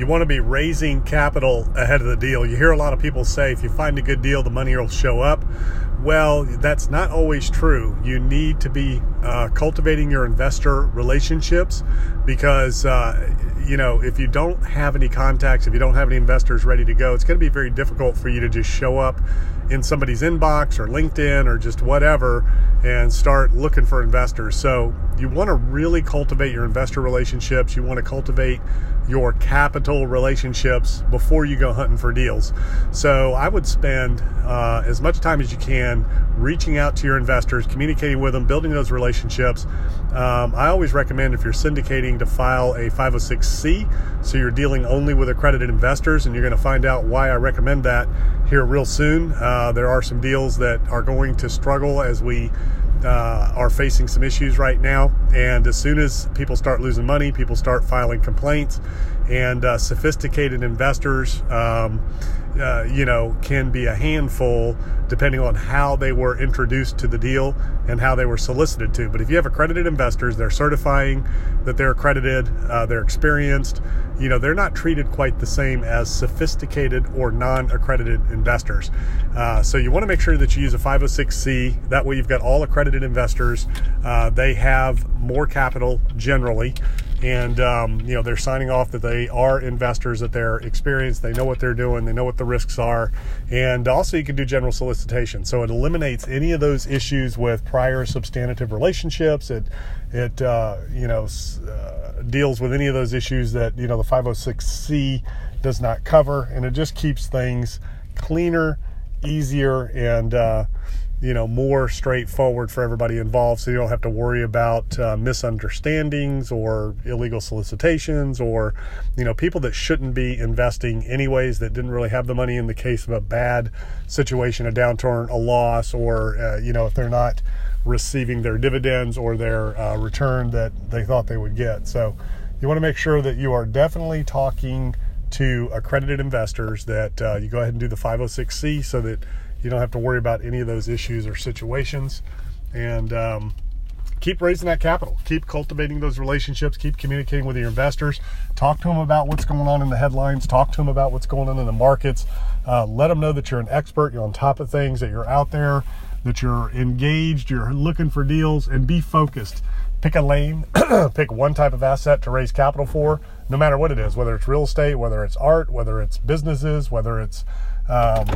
you want to be raising capital ahead of the deal. You hear a lot of people say if you find a good deal, the money will show up. Well, that's not always true. You need to be uh, cultivating your investor relationships because, uh, you know, if you don't have any contacts, if you don't have any investors ready to go, it's going to be very difficult for you to just show up in somebody's inbox or LinkedIn or just whatever and start looking for investors. So, you want to really cultivate your investor relationships. You want to cultivate your capital relationships before you go hunting for deals. So, I would spend uh, as much time as you can reaching out to your investors, communicating with them, building those relationships. Um, I always recommend if you're syndicating to file a 506C, so you're dealing only with accredited investors, and you're going to find out why I recommend that here real soon. Uh, there are some deals that are going to struggle as we uh, are facing some issues right now. And as soon as people start losing money, people start filing complaints, and uh, sophisticated investors, um, uh, you know, can be a handful depending on how they were introduced to the deal and how they were solicited to. But if you have accredited investors, they're certifying that they're accredited, uh, they're experienced, you know, they're not treated quite the same as sophisticated or non accredited investors. Uh, so you want to make sure that you use a 506C. That way you've got all accredited investors. Uh, they have more capital generally and um, you know they're signing off that they are investors that they're experienced they know what they're doing they know what the risks are. And also you can do general solicitation. So it eliminates any of those issues with prior substantive relationships. It it uh, you know uh, deals with any of those issues that you know the 506c does not cover. And it just keeps things cleaner easier and uh, you know more straightforward for everybody involved so you don't have to worry about uh, misunderstandings or illegal solicitations or you know people that shouldn't be investing anyways that didn't really have the money in the case of a bad situation a downturn a loss or uh, you know if they're not receiving their dividends or their uh, return that they thought they would get. So you want to make sure that you are definitely talking to accredited investors that uh, you go ahead and do the 506c so that you don't have to worry about any of those issues or situations. And um, keep raising that capital. Keep cultivating those relationships. Keep communicating with your investors. Talk to them about what's going on in the headlines. Talk to them about what's going on in the markets. Uh, let them know that you're an expert. You're on top of things. That you're out there. That you're engaged. You're looking for deals, and be focused. Pick a lane. pick one type of asset to raise capital for, no matter what it is. Whether it's real estate, whether it's art, whether it's businesses, whether it's um,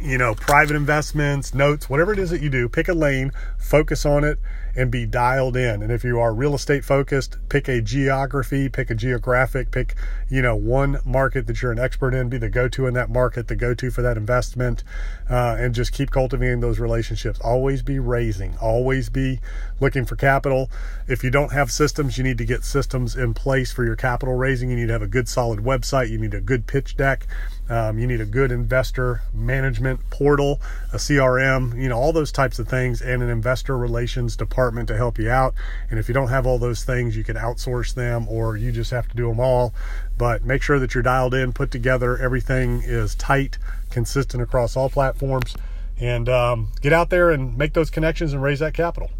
you know, private investments, notes, whatever it is that you do, pick a lane, focus on it, and be dialed in. And if you are real estate focused, pick a geography, pick a geographic, pick, you know, one market that you're an expert in, be the go to in that market, the go to for that investment, uh, and just keep cultivating those relationships. Always be raising, always be looking for capital. If you don't have systems, you need to get systems in place for your capital raising. You need to have a good, solid website, you need a good pitch deck. Um, you need a good investor management portal, a CRM, you know, all those types of things, and an investor relations department to help you out. And if you don't have all those things, you can outsource them or you just have to do them all. But make sure that you're dialed in, put together, everything is tight, consistent across all platforms, and um, get out there and make those connections and raise that capital.